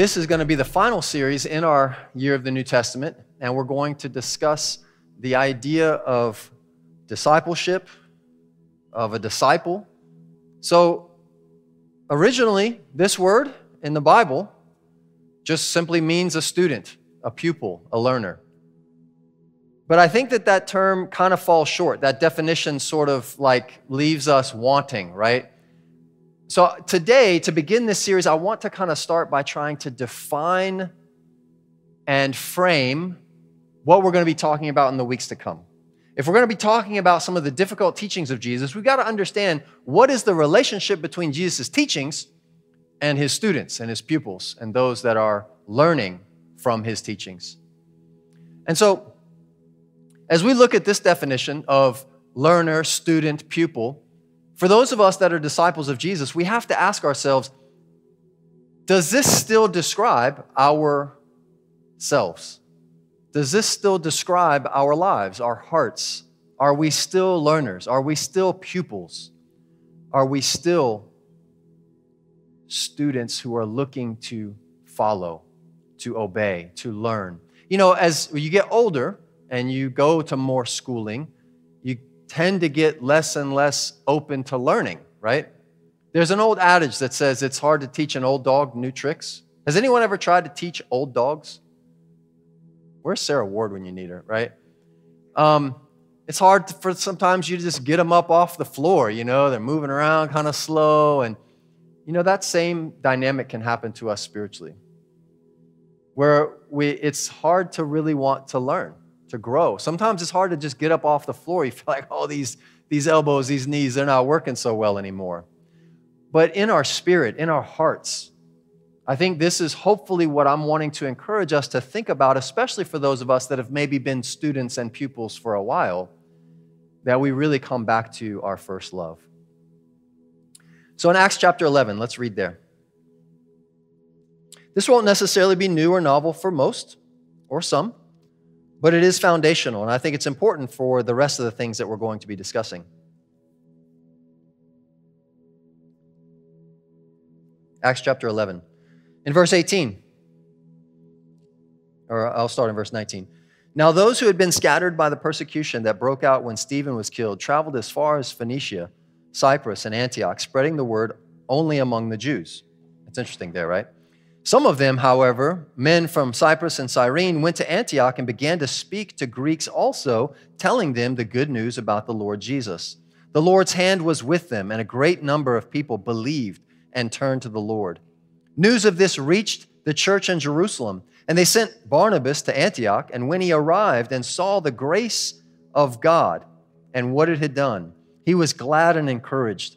This is going to be the final series in our year of the New Testament, and we're going to discuss the idea of discipleship, of a disciple. So, originally, this word in the Bible just simply means a student, a pupil, a learner. But I think that that term kind of falls short. That definition sort of like leaves us wanting, right? So, today, to begin this series, I want to kind of start by trying to define and frame what we're going to be talking about in the weeks to come. If we're going to be talking about some of the difficult teachings of Jesus, we've got to understand what is the relationship between Jesus' teachings and his students and his pupils and those that are learning from his teachings. And so, as we look at this definition of learner, student, pupil, for those of us that are disciples of Jesus, we have to ask ourselves does this still describe ourselves? Does this still describe our lives, our hearts? Are we still learners? Are we still pupils? Are we still students who are looking to follow, to obey, to learn? You know, as you get older and you go to more schooling, tend to get less and less open to learning, right? There's an old adage that says it's hard to teach an old dog new tricks. Has anyone ever tried to teach old dogs? Where's Sarah Ward when you need her, right? Um, it's hard for sometimes you just get them up off the floor, you know, they're moving around kind of slow. And, you know, that same dynamic can happen to us spiritually, where we, it's hard to really want to learn to grow. Sometimes it's hard to just get up off the floor. You feel like, oh, these, these elbows, these knees, they're not working so well anymore. But in our spirit, in our hearts, I think this is hopefully what I'm wanting to encourage us to think about, especially for those of us that have maybe been students and pupils for a while, that we really come back to our first love. So in Acts chapter 11, let's read there. This won't necessarily be new or novel for most or some but it is foundational, and I think it's important for the rest of the things that we're going to be discussing. Acts chapter 11. In verse 18, or I'll start in verse 19. Now, those who had been scattered by the persecution that broke out when Stephen was killed traveled as far as Phoenicia, Cyprus, and Antioch, spreading the word only among the Jews. It's interesting there, right? Some of them, however, men from Cyprus and Cyrene, went to Antioch and began to speak to Greeks also, telling them the good news about the Lord Jesus. The Lord's hand was with them, and a great number of people believed and turned to the Lord. News of this reached the church in Jerusalem, and they sent Barnabas to Antioch. And when he arrived and saw the grace of God and what it had done, he was glad and encouraged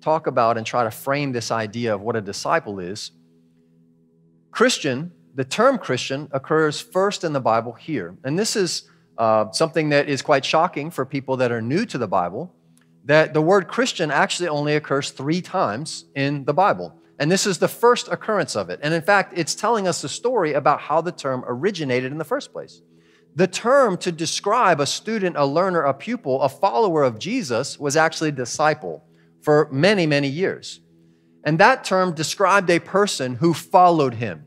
talk about and try to frame this idea of what a disciple is, Christian, the term Christian, occurs first in the Bible here. And this is uh, something that is quite shocking for people that are new to the Bible that the word Christian actually only occurs three times in the Bible. And this is the first occurrence of it. And in fact, it's telling us the story about how the term originated in the first place. The term to describe a student, a learner, a pupil, a follower of Jesus was actually disciple for many, many years. And that term described a person who followed him.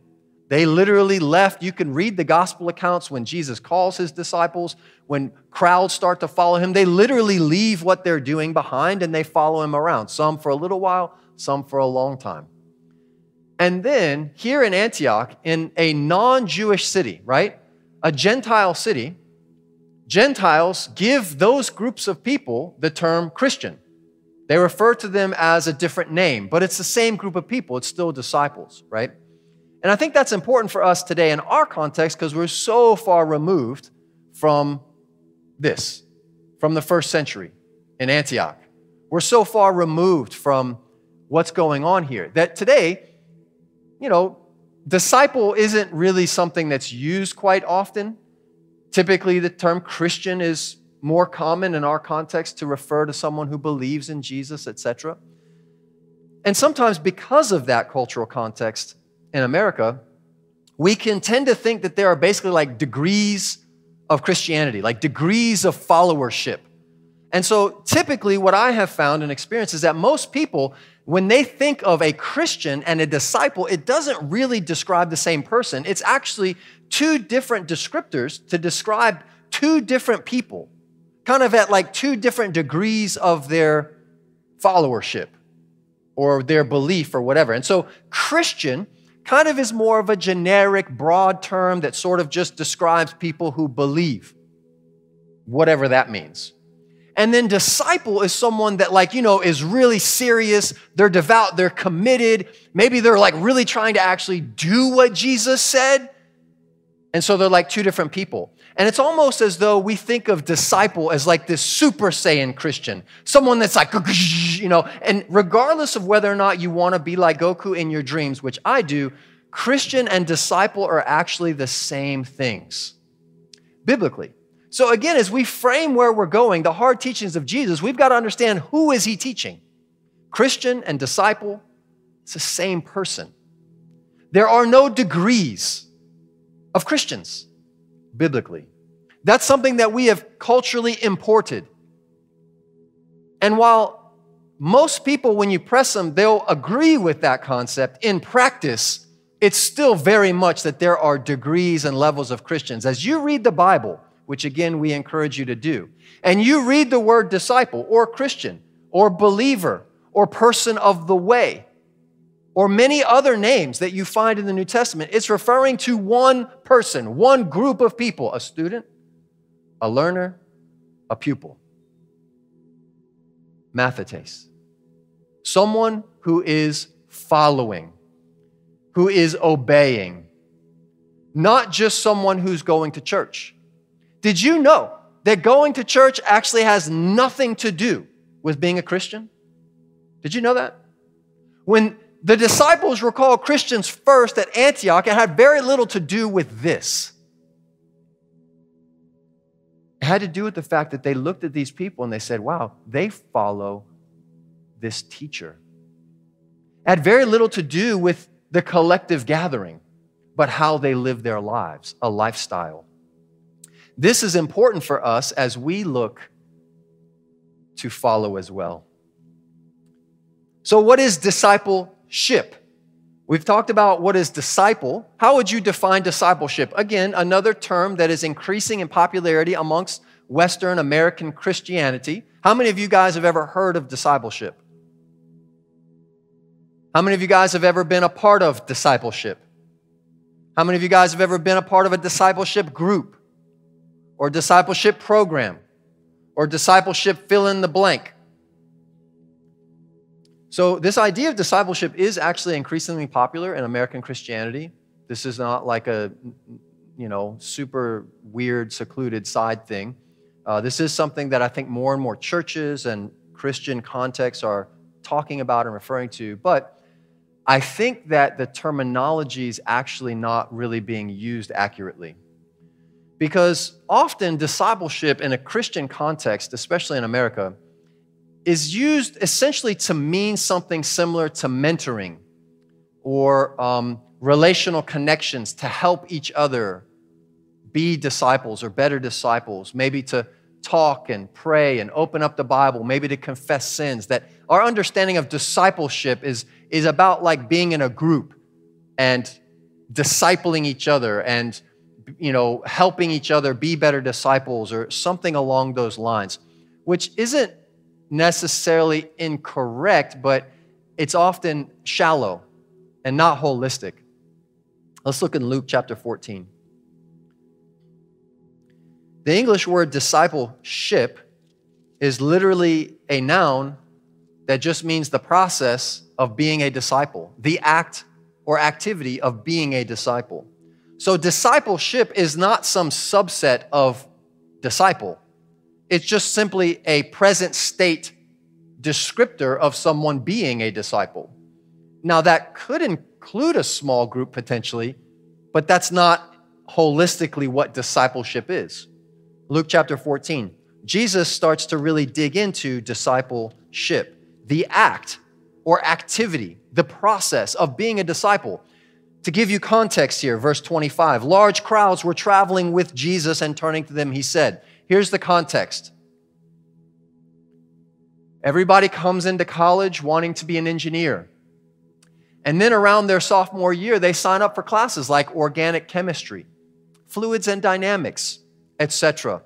They literally left. You can read the gospel accounts when Jesus calls his disciples, when crowds start to follow him. They literally leave what they're doing behind and they follow him around, some for a little while, some for a long time. And then here in Antioch, in a non Jewish city, right? A Gentile city, Gentiles give those groups of people the term Christian. They refer to them as a different name, but it's the same group of people. It's still disciples, right? And I think that's important for us today in our context because we're so far removed from this, from the first century in Antioch. We're so far removed from what's going on here that today you know, disciple isn't really something that's used quite often. Typically, the term Christian is more common in our context to refer to someone who believes in Jesus, etc. And sometimes, because of that cultural context in America, we can tend to think that there are basically like degrees of Christianity, like degrees of followership. And so, typically, what I have found and experienced is that most people, when they think of a Christian and a disciple, it doesn't really describe the same person. It's actually two different descriptors to describe two different people kind of at like two different degrees of their followership or their belief or whatever. And so Christian kind of is more of a generic, broad term that sort of just describes people who believe, whatever that means. And then disciple is someone that, like, you know, is really serious. They're devout, they're committed. Maybe they're like really trying to actually do what Jesus said. And so they're like two different people. And it's almost as though we think of disciple as like this super Saiyan Christian, someone that's like, you know, and regardless of whether or not you want to be like Goku in your dreams, which I do, Christian and disciple are actually the same things biblically. So again, as we frame where we're going, the hard teachings of Jesus, we've got to understand who is he teaching? Christian and disciple, it's the same person. There are no degrees of Christians biblically. That's something that we have culturally imported. And while most people, when you press them, they'll agree with that concept, in practice, it's still very much that there are degrees and levels of Christians. As you read the Bible, which again we encourage you to do, and you read the word disciple or Christian or believer or person of the way, or many other names that you find in the New Testament, it's referring to one person, one group of people a student, a learner, a pupil. Mathetes. Someone who is following, who is obeying, not just someone who's going to church. Did you know that going to church actually has nothing to do with being a Christian? Did you know that? When the disciples were called Christians first at Antioch. It had very little to do with this. It had to do with the fact that they looked at these people and they said, wow, they follow this teacher. It had very little to do with the collective gathering, but how they live their lives, a lifestyle. This is important for us as we look to follow as well. So, what is disciple ship. We've talked about what is disciple. How would you define discipleship? Again, another term that is increasing in popularity amongst Western American Christianity. How many of you guys have ever heard of discipleship? How many of you guys have ever been a part of discipleship? How many of you guys have ever been a part of a discipleship group or discipleship program or discipleship fill in the blank? So, this idea of discipleship is actually increasingly popular in American Christianity. This is not like a, you know, super weird, secluded side thing. Uh, this is something that I think more and more churches and Christian contexts are talking about and referring to. But I think that the terminology is actually not really being used accurately. Because often discipleship in a Christian context, especially in America, is used essentially to mean something similar to mentoring or um, relational connections to help each other be disciples or better disciples, maybe to talk and pray and open up the Bible, maybe to confess sins. That our understanding of discipleship is, is about like being in a group and discipling each other and you know helping each other be better disciples or something along those lines, which isn't necessarily incorrect, but it's often shallow and not holistic. Let's look in Luke chapter 14. The English word discipleship is literally a noun that just means the process of being a disciple, the act or activity of being a disciple. So, discipleship is not some subset of disciple. It's just simply a present state descriptor of someone being a disciple. Now, that could include a small group potentially, but that's not holistically what discipleship is. Luke chapter 14, Jesus starts to really dig into discipleship, the act or activity, the process of being a disciple. To give you context here, verse 25 large crowds were traveling with Jesus, and turning to them, he said, Here's the context. Everybody comes into college wanting to be an engineer. And then around their sophomore year, they sign up for classes like organic chemistry, fluids and dynamics, etc.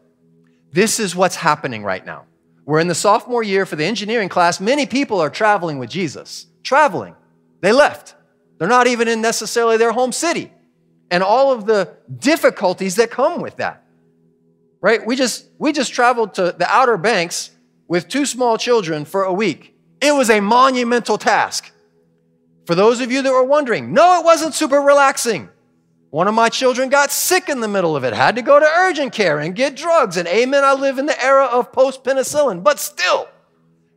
This is what's happening right now. We're in the sophomore year for the engineering class. Many people are traveling with Jesus. Traveling. They left. They're not even in necessarily their home city. And all of the difficulties that come with that. Right? We just we just traveled to the Outer Banks with two small children for a week. It was a monumental task. For those of you that were wondering, no, it wasn't super relaxing. One of my children got sick in the middle of it, had to go to urgent care and get drugs. And amen, I live in the era of post penicillin, but still.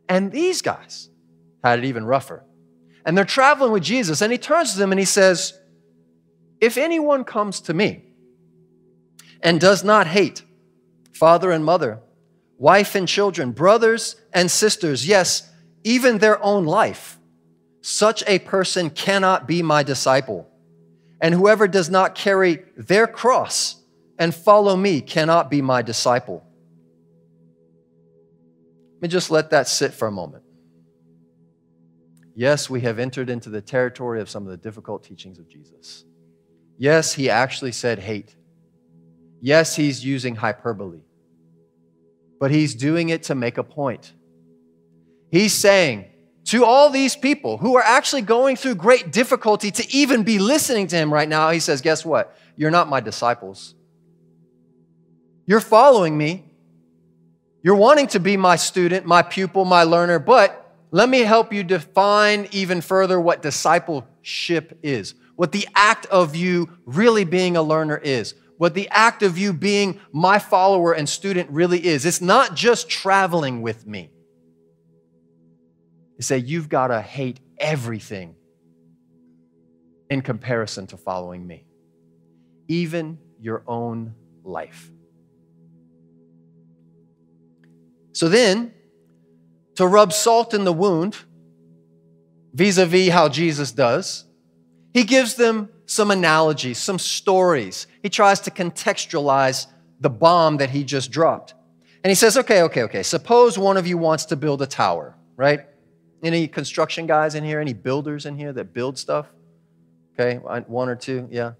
And these guys had it even rougher. And they're traveling with Jesus, and he turns to them and he says, If anyone comes to me and does not hate father and mother, wife and children, brothers and sisters, yes, even their own life, such a person cannot be my disciple. And whoever does not carry their cross and follow me cannot be my disciple. Let me just let that sit for a moment. Yes, we have entered into the territory of some of the difficult teachings of Jesus. Yes, he actually said hate. Yes, he's using hyperbole but he's doing it to make a point. He's saying to all these people who are actually going through great difficulty to even be listening to him right now, he says, Guess what? You're not my disciples. You're following me. You're wanting to be my student, my pupil, my learner, but let me help you define even further what discipleship is, what the act of you really being a learner is, what the act of you being my follower and student really is. It's not just traveling with me. It's that you've got to hate everything in comparison to following me, even your own life. So then, to rub salt in the wound, vis a vis how Jesus does, he gives them some analogies, some stories. He tries to contextualize the bomb that he just dropped. And he says, okay, okay, okay, suppose one of you wants to build a tower, right? Any construction guys in here? Any builders in here that build stuff? Okay, one or two, yeah.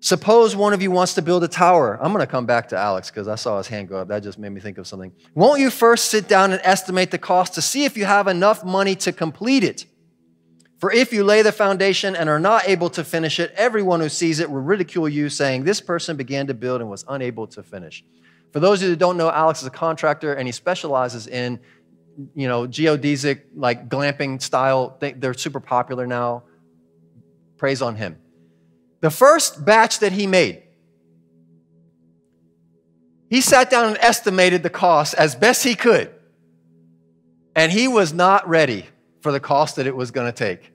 Suppose one of you wants to build a tower. I'm going to come back to Alex because I saw his hand go up. That just made me think of something. Won't you first sit down and estimate the cost to see if you have enough money to complete it? For if you lay the foundation and are not able to finish it, everyone who sees it will ridicule you, saying, This person began to build and was unable to finish. For those of you that don't know, Alex is a contractor and he specializes in, you know, geodesic, like glamping style. They're super popular now. Praise on him. The first batch that he made, he sat down and estimated the cost as best he could. And he was not ready for the cost that it was going to take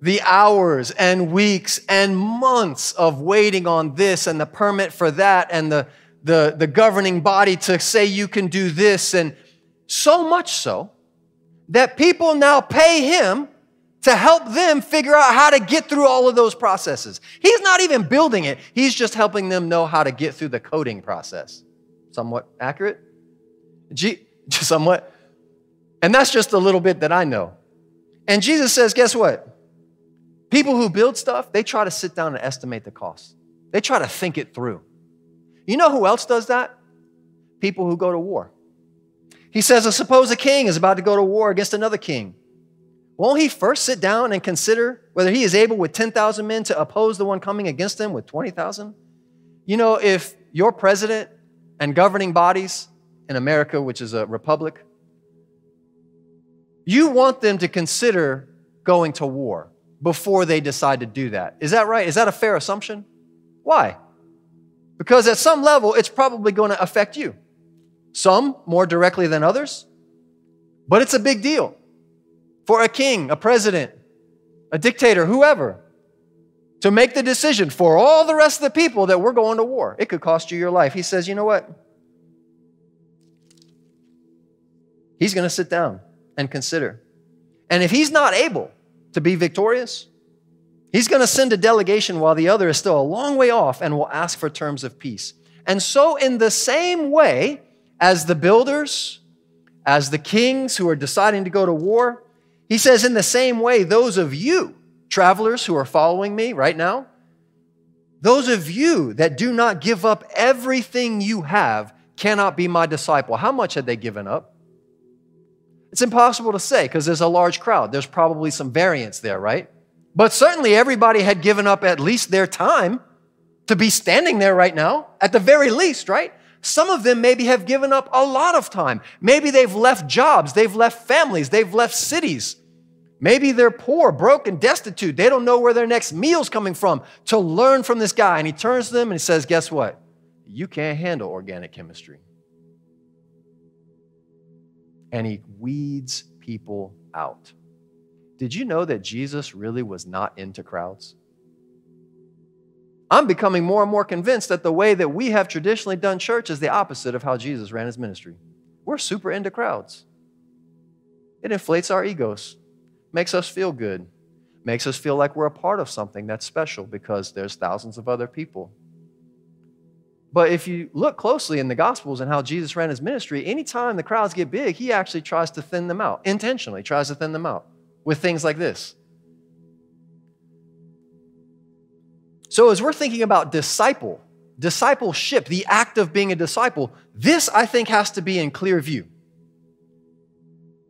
the hours and weeks and months of waiting on this and the permit for that and the, the, the governing body to say you can do this, and so much so that people now pay him to help them figure out how to get through all of those processes. He's not even building it, he's just helping them know how to get through the coding process. Somewhat accurate? G- somewhat. And that's just a little bit that I know. And Jesus says, guess what? People who build stuff, they try to sit down and estimate the cost. They try to think it through. You know who else does that? People who go to war. He says, suppose a king is about to go to war against another king. Won't he first sit down and consider whether he is able with 10,000 men to oppose the one coming against him with 20,000? You know, if your president and governing bodies in America, which is a republic, you want them to consider going to war before they decide to do that. Is that right? Is that a fair assumption? Why? Because at some level, it's probably going to affect you. Some more directly than others, but it's a big deal for a king, a president, a dictator, whoever, to make the decision for all the rest of the people that we're going to war. It could cost you your life. He says, you know what? He's going to sit down and consider. And if he's not able to be victorious, he's going to send a delegation while the other is still a long way off and will ask for terms of peace. And so, in the same way as the builders, as the kings who are deciding to go to war, he says, in the same way, those of you, travelers who are following me right now, those of you that do not give up everything you have cannot be my disciple. How much had they given up? It's impossible to say because there's a large crowd. There's probably some variance there, right? But certainly everybody had given up at least their time to be standing there right now, at the very least, right? Some of them maybe have given up a lot of time. Maybe they've left jobs, they've left families, they've left cities. Maybe they're poor, broke, and destitute. They don't know where their next meal's coming from to learn from this guy. And he turns to them and he says, Guess what? You can't handle organic chemistry. And he weeds people out. Did you know that Jesus really was not into crowds? I'm becoming more and more convinced that the way that we have traditionally done church is the opposite of how Jesus ran his ministry. We're super into crowds. It inflates our egos, makes us feel good, makes us feel like we're a part of something that's special because there's thousands of other people. But if you look closely in the Gospels and how Jesus ran his ministry, anytime the crowds get big, he actually tries to thin them out, intentionally tries to thin them out with things like this. So, as we're thinking about disciple, discipleship, the act of being a disciple, this I think has to be in clear view.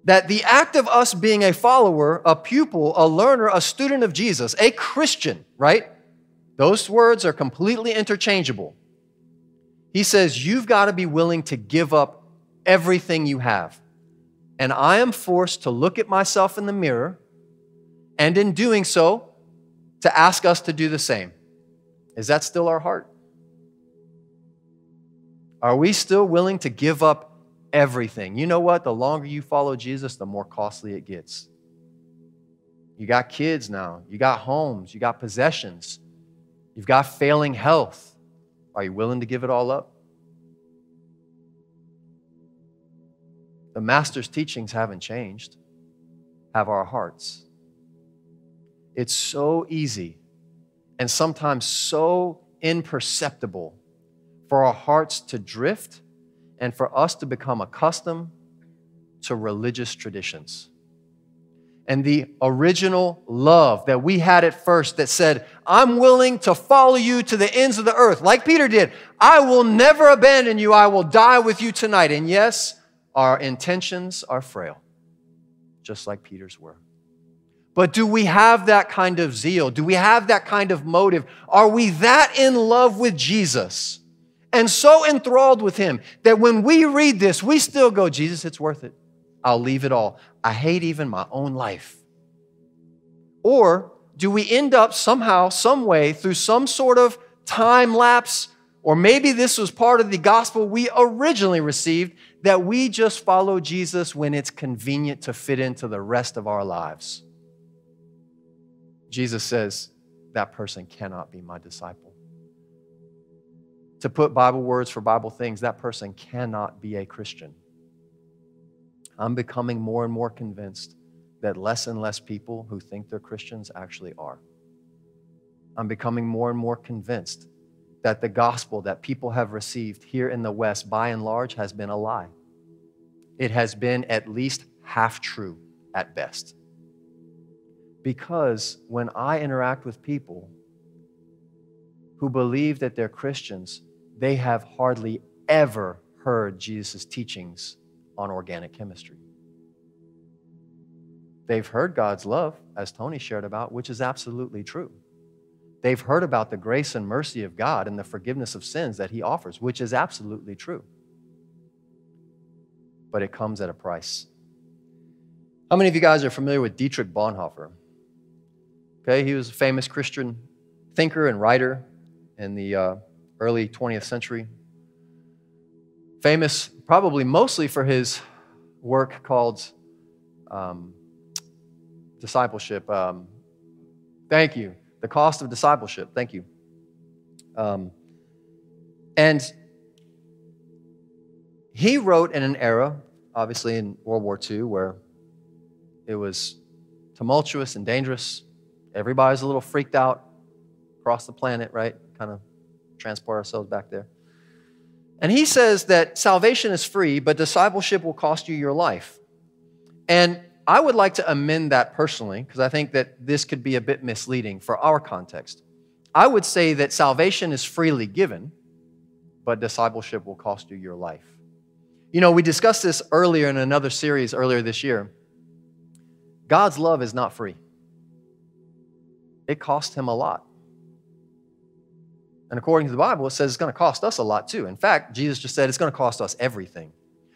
That the act of us being a follower, a pupil, a learner, a student of Jesus, a Christian, right? Those words are completely interchangeable. He says, You've got to be willing to give up everything you have. And I am forced to look at myself in the mirror and in doing so, to ask us to do the same. Is that still our heart? Are we still willing to give up everything? You know what? The longer you follow Jesus, the more costly it gets. You got kids now, you got homes, you got possessions, you've got failing health. Are you willing to give it all up? The Master's teachings haven't changed, have our hearts. It's so easy and sometimes so imperceptible for our hearts to drift and for us to become accustomed to religious traditions. And the original love that we had at first that said, I'm willing to follow you to the ends of the earth, like Peter did. I will never abandon you. I will die with you tonight. And yes, our intentions are frail, just like Peter's were. But do we have that kind of zeal? Do we have that kind of motive? Are we that in love with Jesus and so enthralled with him that when we read this, we still go, Jesus, it's worth it. I'll leave it all. I hate even my own life. Or do we end up somehow, some way, through some sort of time lapse, or maybe this was part of the gospel we originally received, that we just follow Jesus when it's convenient to fit into the rest of our lives? Jesus says, that person cannot be my disciple. To put Bible words for Bible things, that person cannot be a Christian. I'm becoming more and more convinced that less and less people who think they're Christians actually are. I'm becoming more and more convinced that the gospel that people have received here in the West, by and large, has been a lie. It has been at least half true at best. Because when I interact with people who believe that they're Christians, they have hardly ever heard Jesus' teachings on organic chemistry. They've heard God's love, as Tony shared about, which is absolutely true. They've heard about the grace and mercy of God and the forgiveness of sins that He offers, which is absolutely true. But it comes at a price. How many of you guys are familiar with Dietrich Bonhoeffer? Okay, he was a famous Christian thinker and writer in the uh, early 20th century. Famous probably mostly for his work called um, discipleship, um, Thank you. The cost of discipleship. Thank you. Um, and he wrote in an era, obviously in World War II, where it was tumultuous and dangerous. Everybody's a little freaked out across the planet, right? Kind of transport ourselves back there. And he says that salvation is free, but discipleship will cost you your life. And I would like to amend that personally, because I think that this could be a bit misleading for our context. I would say that salvation is freely given, but discipleship will cost you your life. You know, we discussed this earlier in another series earlier this year. God's love is not free, it cost him a lot. And according to the Bible, it says it's going to cost us a lot too. In fact, Jesus just said it's going to cost us everything.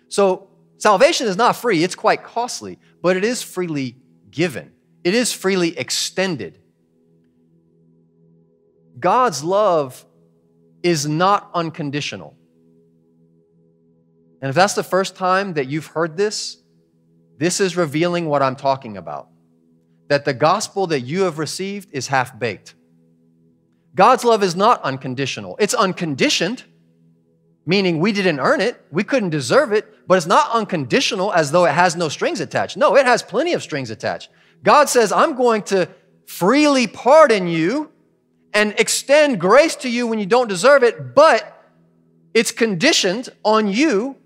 So salvation is not free, it's quite costly, but it is freely given, it is freely extended. God's love is not unconditional. And if that's the first time that you've heard this, this is revealing what I'm talking about. That the gospel that you have received is half baked. God's love is not unconditional, it's unconditioned, meaning we didn't earn it, we couldn't deserve it, but it's not unconditional as though it has no strings attached. No, it has plenty of strings attached. God says, I'm going to freely pardon you and extend grace to you when you don't deserve it, but it's conditioned on you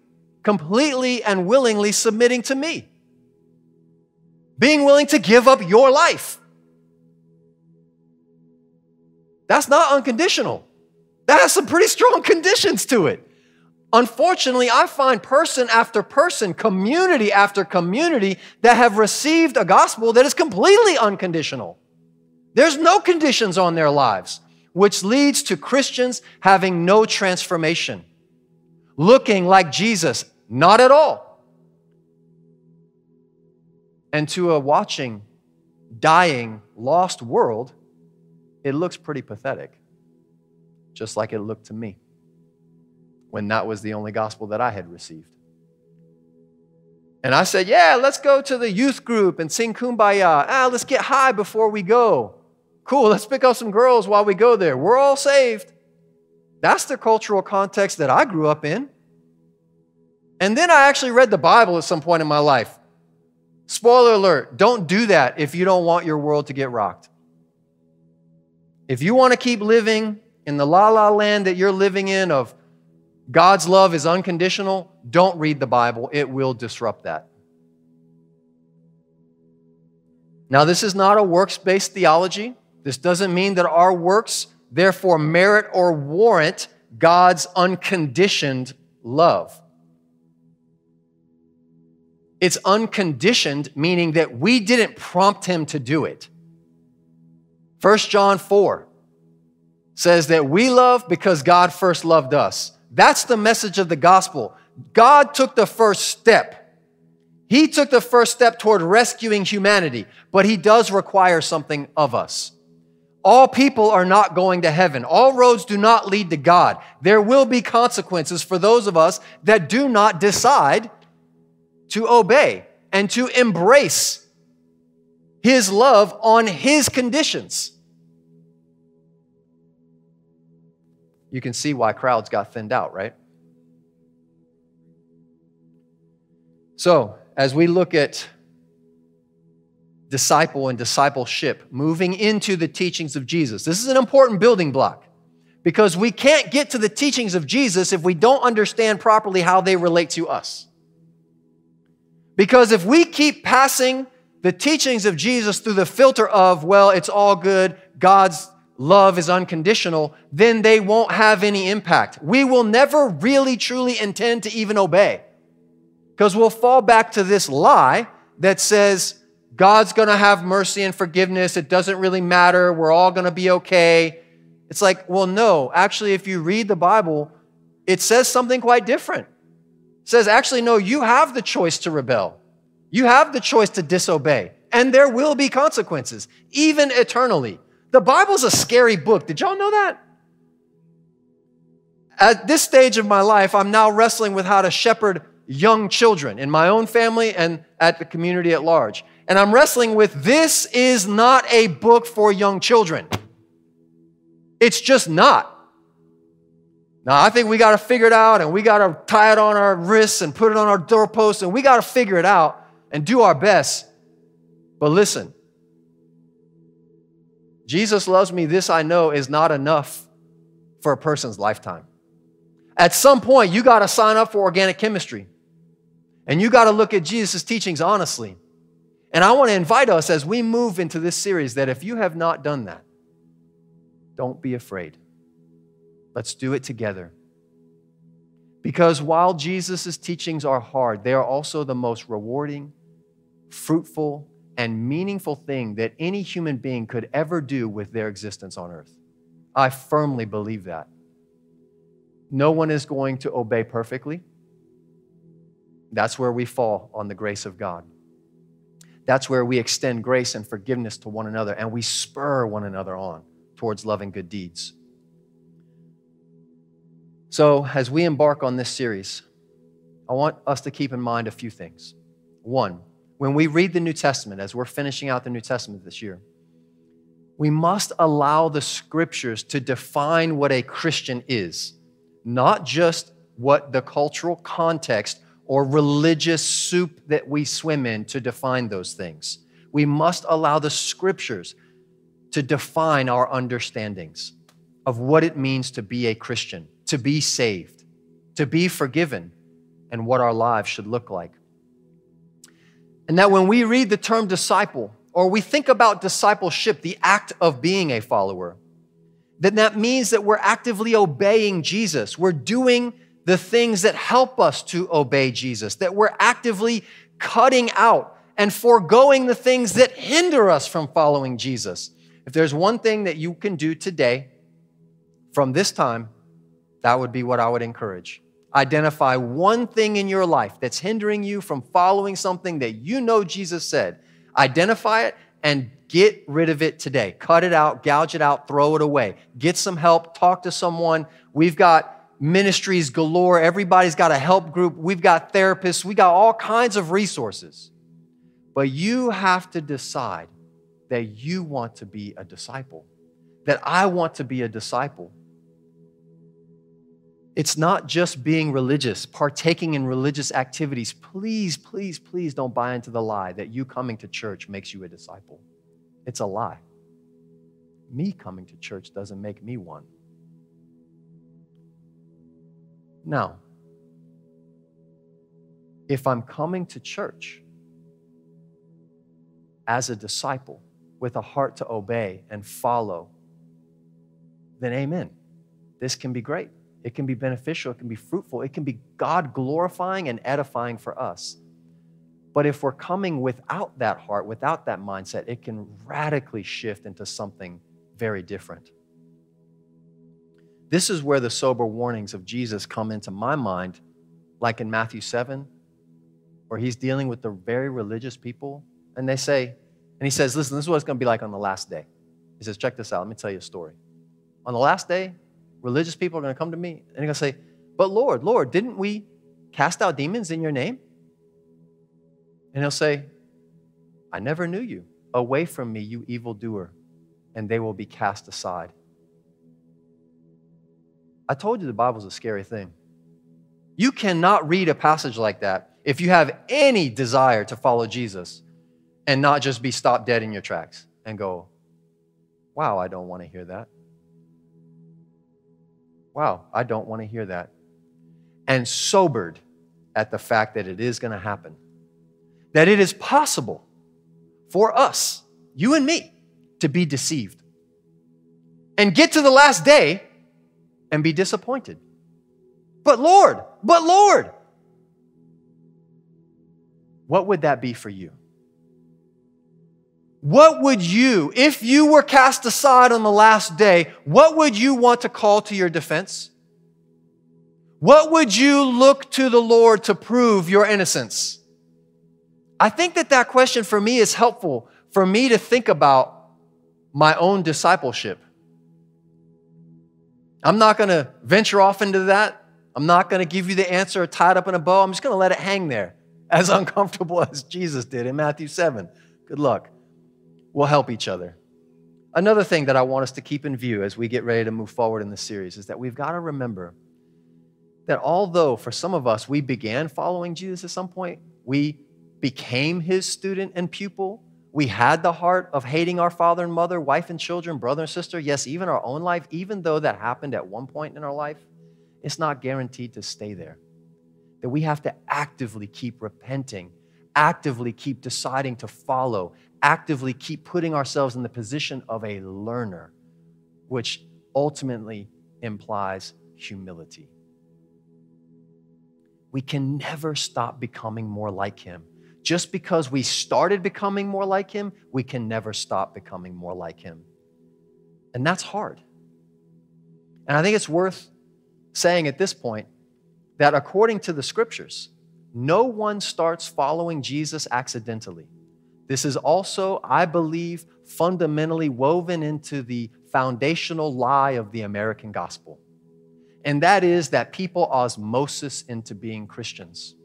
completely and willingly submitting to me. Being willing to give up your life. That's not unconditional. That has some pretty strong conditions to it. Unfortunately, I find person after person, community after community that have received a gospel that is completely unconditional. There's no conditions on their lives, which leads to Christians having no transformation, looking like Jesus, not at all, and to a watching, dying, lost world it looks pretty pathetic, just like it looked to me when that was the only gospel that I had received. And I said, Yeah, let's go to the youth group and sing kumbaya. Ah, let's get high before we go. Cool, let's pick up some girls while we go there. We're all saved. That's the cultural context that I grew up in. And then I actually read the Bible at some point in my life. Spoiler alert, don't do that if you don't want your world to get rocked. If you want to keep living in the la la land that you're living in of God's love is unconditional, don't read the Bible. It will disrupt that. Now, this is not a works based theology. This doesn't mean that our works, therefore, merit or warrant God's unconditioned love. It's unconditioned, meaning that we didn't prompt him to do it. 1 John 4 says that we love because God first loved us. That's the message of the gospel. God took the first step. He took the first step toward rescuing humanity, but He does require something of us. All people are not going to heaven. All roads do not lead to God. There will be consequences for those of us that do not decide to obey and to embrace his love on his conditions. You can see why crowds got thinned out, right? So, as we look at disciple and discipleship, moving into the teachings of Jesus, this is an important building block because we can't get to the teachings of Jesus if we don't understand properly how they relate to us. Because if we keep passing the teachings of Jesus through the filter of, well, it's all good, God's love is unconditional, then they won't have any impact. We will never really truly intend to even obey because we'll fall back to this lie that says God's going to have mercy and forgiveness. It doesn't really matter. We're all going to be okay. It's like, well, no. Actually, if you read the Bible, it says something quite different. It says, actually, no, you have the choice to rebel. You have the choice to disobey, and there will be consequences, even eternally. The Bible's a scary book. Did y'all know that? At this stage of my life, I'm now wrestling with how to shepherd young children in my own family and at the community at large. And I'm wrestling with this is not a book for young children. It's just not. Now, I think we got to figure it out and we got to tie it on our wrists and put it on our doorposts and we got to figure it out and do our best. But listen, Jesus loves me, this I know is not enough for a person's lifetime. At some point, you got to sign up for organic chemistry and you got to look at Jesus' teachings honestly. And I want to invite us as we move into this series that if you have not done that, don't be afraid. Let's do it together. Because while Jesus' teachings are hard, they are also the most rewarding, fruitful, and meaningful thing that any human being could ever do with their existence on earth. I firmly believe that. No one is going to obey perfectly. That's where we fall on the grace of God. That's where we extend grace and forgiveness to one another and we spur one another on towards loving good deeds. So, as we embark on this series, I want us to keep in mind a few things. One, when we read the New Testament, as we're finishing out the New Testament this year, we must allow the scriptures to define what a Christian is, not just what the cultural context or religious soup that we swim in to define those things. We must allow the scriptures to define our understandings of what it means to be a Christian, to be saved, to be forgiven, and what our lives should look like. And that when we read the term disciple, or we think about discipleship, the act of being a follower, then that means that we're actively obeying Jesus. We're doing the things that help us to obey Jesus, that we're actively cutting out and foregoing the things that hinder us from following Jesus. If there's one thing that you can do today from this time, that would be what I would encourage. Identify one thing in your life that's hindering you from following something that you know Jesus said. Identify it and get rid of it today. Cut it out, gouge it out, throw it away. Get some help, talk to someone. We've got ministries galore. Everybody's got a help group. We've got therapists. We got all kinds of resources. But you have to decide that you want to be a disciple, that I want to be a disciple. It's not just being religious, partaking in religious activities. Please, please, please don't buy into the lie that you coming to church makes you a disciple. It's a lie. Me coming to church doesn't make me one. Now, if I'm coming to church as a disciple with a heart to obey and follow, then amen. This can be great. It can be beneficial. It can be fruitful. It can be God glorifying and edifying for us. But if we're coming without that heart, without that mindset, it can radically shift into something very different. This is where the sober warnings of Jesus come into my mind, like in Matthew 7, where he's dealing with the very religious people. And they say, and he says, Listen, this is what it's going to be like on the last day. He says, Check this out. Let me tell you a story. On the last day, religious people are going to come to me and they're going to say, But Lord, Lord, didn't we cast out demons in your name? And he'll say, I never knew you. Away from me, you evildoer. And they will be cast aside. I told you the Bible's a scary thing. You cannot read a passage like that if you have any desire to follow Jesus and not just be stopped dead in your tracks and go, wow, I don't want to hear that. Wow, I don't want to hear that. And sobered at the fact that it is going to happen. That it is possible for us, you and me, to be deceived and get to the last day and be disappointed. But Lord, but Lord, what would that be for you? What would you, if you were cast aside on the last day, what would you want to call to your defense? What would you look to the Lord to prove your innocence? I think that that question for me is helpful for me to think about my own discipleship. I'm not going to venture off into that. I'm not going to give you the answer tied up in a bow. I'm just going to let it hang there, as uncomfortable as Jesus did in Matthew 7. Good luck. We'll help each other. Another thing that I want us to keep in view as we get ready to move forward in this series is that we've got to remember that although for some of us we began following Jesus at some point, we became his student and pupil, we had the heart of hating our father and mother, wife and children, brother and sister, yes, even our own life, even though that happened at one point in our life, it's not guaranteed to stay there. That we have to actively keep repenting, actively keep deciding to follow, actively keep putting ourselves in the position of a learner, which ultimately implies humility. We can never stop becoming more like Him. Just because we started becoming more like Him, we can never stop becoming more like Him. And that's hard. And I think it's worth saying at this point that according to the scriptures, no one starts following Jesus accidentally. This is also, I believe, fundamentally woven into the foundational lie of the American gospel. And that is that people osmosis into being Christians.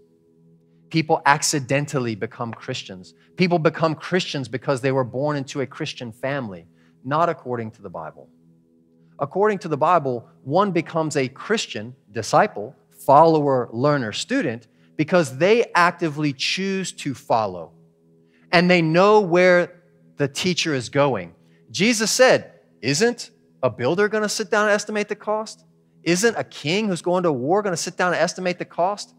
People accidentally become Christians. People become Christians because they were born into a Christian family, not according to the Bible. According to the Bible, one becomes a Christian disciple, follower, learner, student because they actively choose to follow and they know where the teacher is going. Jesus said, Isn't a builder going to sit down and estimate the cost? Isn't a king who's going to war going to sit down and estimate the cost?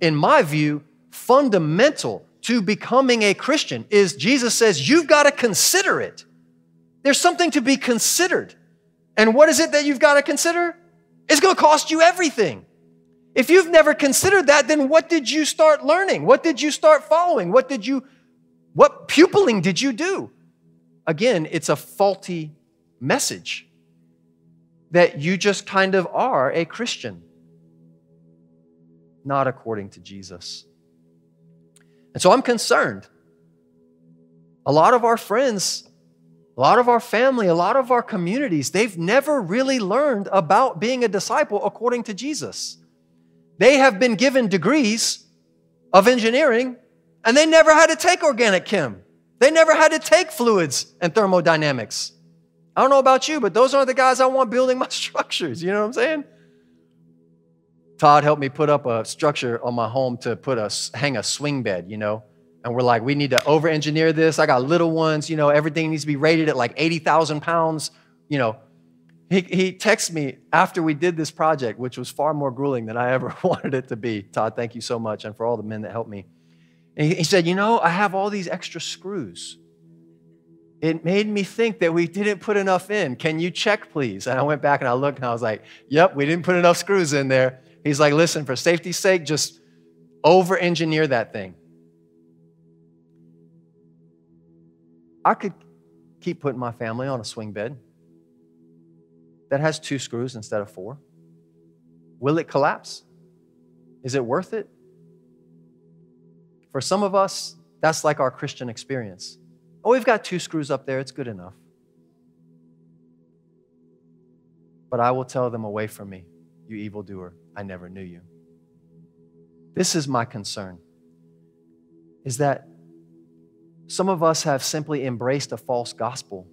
In my view, fundamental to becoming a Christian is Jesus says, You've got to consider it. There's something to be considered. And what is it that you've got to consider? It's going to cost you everything. If you've never considered that, then what did you start learning? What did you start following? What did you what pupiling did you do? Again, it's a faulty message that you just kind of are a Christian, not according to Jesus. And so I'm concerned. A lot of our friends, a lot of our family, a lot of our communities, they've never really learned about being a disciple according to Jesus. They have been given degrees of engineering and they never had to take organic chem. They never had to take fluids and thermodynamics. I don't know about you, but those aren't the guys I want building my structures. You know what I'm saying? Todd helped me put up a structure on my home to put a hang a swing bed, you know. And we're like, we need to over engineer this. I got little ones, you know, everything needs to be rated at like 80,000 pounds. You know, he, he me after we did this project, which was far more grueling than I ever wanted it to be. Todd, thank you so much. And for all the men that helped me. And he said, You know, I have all these extra screws. It made me think that we didn't put enough in. Can you check, please? And I went back and I looked and I was like, Yep, we didn't put enough screws in there. He's like, Listen, for safety's sake, just over engineer that thing. I could keep putting my family on a swing bed that has two screws instead of four. Will it collapse? Is it worth it? For some of us, that's like our Christian experience. Oh, we've got two screws up there, it's good enough. But I will tell them, Away from me, you evildoer, I never knew you. This is my concern, is that some of us have simply embraced a false gospel,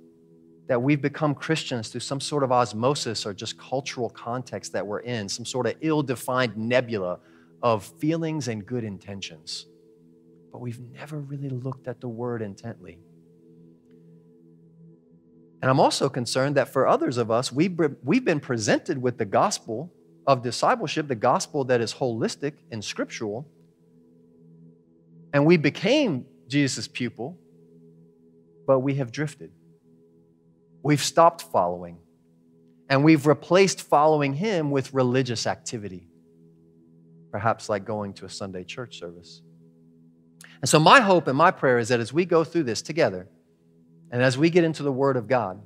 that we've become Christians through some sort of osmosis or just cultural context that we're in, some sort of ill defined nebula of feelings and good intentions but we've never really looked at the word intently. And I'm also concerned that for others of us, we've, we've been presented with the gospel of discipleship, the gospel that is holistic and scriptural, and we became Jesus' pupil, but we have drifted. We've stopped following, and we've replaced following him with religious activity, perhaps like going to a Sunday church service. And so, my hope and my prayer is that as we go through this together, and as we get into the Word of God,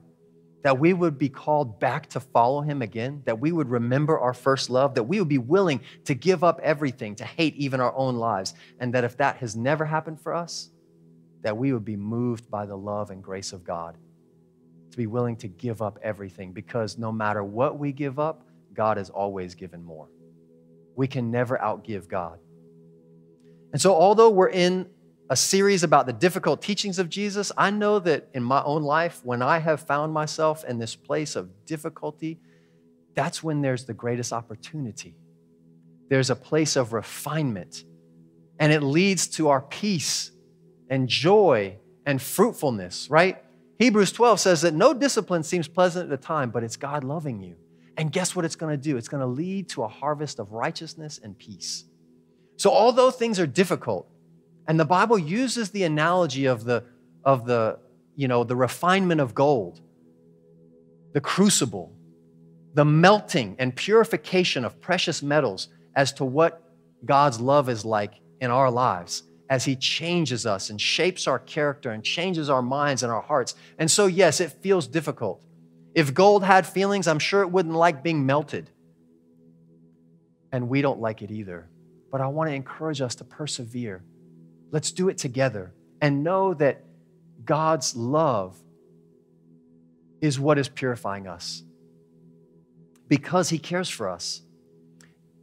that we would be called back to follow Him again, that we would remember our first love, that we would be willing to give up everything, to hate even our own lives, and that if that has never happened for us, that we would be moved by the love and grace of God, to be willing to give up everything, because no matter what we give up, God has always given more. We can never outgive God. And so, although we're in a series about the difficult teachings of Jesus, I know that in my own life, when I have found myself in this place of difficulty, that's when there's the greatest opportunity. There's a place of refinement, and it leads to our peace and joy and fruitfulness, right? Hebrews 12 says that no discipline seems pleasant at the time, but it's God loving you. And guess what it's going to do? It's going to lead to a harvest of righteousness and peace. So, although things are difficult, and the Bible uses the analogy of the, of the, you know, the refinement of gold, the crucible, the melting and purification of precious metals as to what God's love is like in our lives as He changes us and shapes our character and changes our minds and our hearts. And so, yes, it feels difficult. If gold had feelings, I'm sure it wouldn't like being melted. And we don't like it either. But I want to encourage us to persevere Let's do it together and know that God's love is what is purifying us because He cares for us.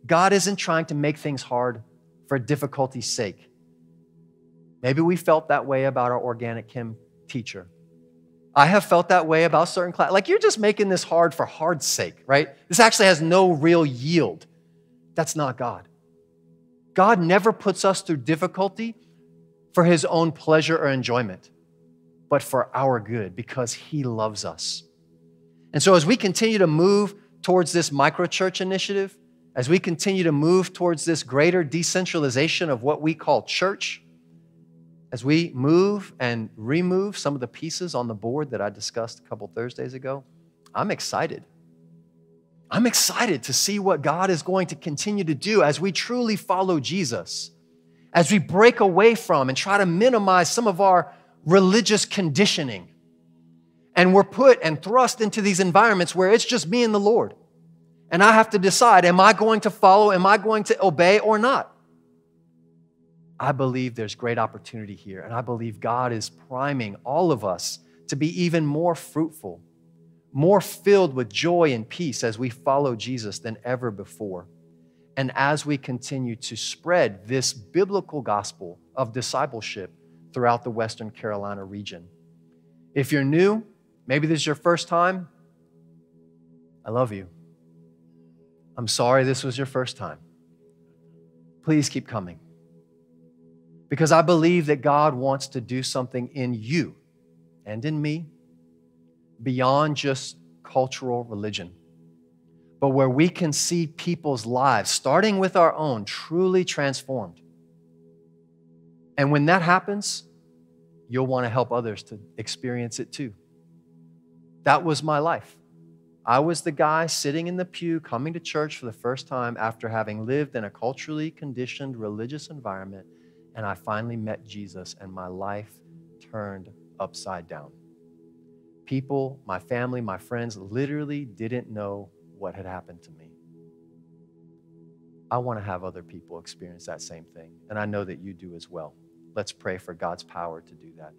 God isn't trying to make things hard for difficulty's sake. Maybe we felt that way about our organic chem teacher. I have felt that way about certain class. Like you're just making this hard for hard's sake, right? This actually has no real yield. That's not God. God never puts us through difficulty for his own pleasure or enjoyment, but for our good because he loves us. And so, as we continue to move towards this microchurch initiative, as we continue to move towards this greater decentralization of what we call church, as we move and remove some of the pieces on the board that I discussed a couple Thursdays ago, I'm excited. I'm excited to see what God is going to continue to do as we truly follow Jesus as we break away from and try to minimize some of our religious conditioning. And we're put and thrust into these environments where it's just me and the Lord. And I have to decide am I going to follow, am I going to obey or not? I believe there's great opportunity here. And I believe God is priming all of us to be even more fruitful, more filled with joy and peace as we follow Jesus than ever before and as we continue to spread this biblical gospel of discipleship throughout the Western Carolina region. If you're new, maybe this is your first time, I love you. I'm sorry this was your first time. Please keep coming. Because I believe that God wants to do something in you and in me beyond just cultural religion but where we can see people's lives, starting with our own, truly transformed. And when that happens, you'll want to help others to experience it too. That was my life. I was the guy sitting in the pew coming to church for the first time after having lived in a culturally conditioned religious environment, and I finally met Jesus, and my life turned upside down. People, my family, my friends literally didn't know what had happened to me. I want to have other people experience that same thing, and I know that you do as well. Let's pray for God's power to do that.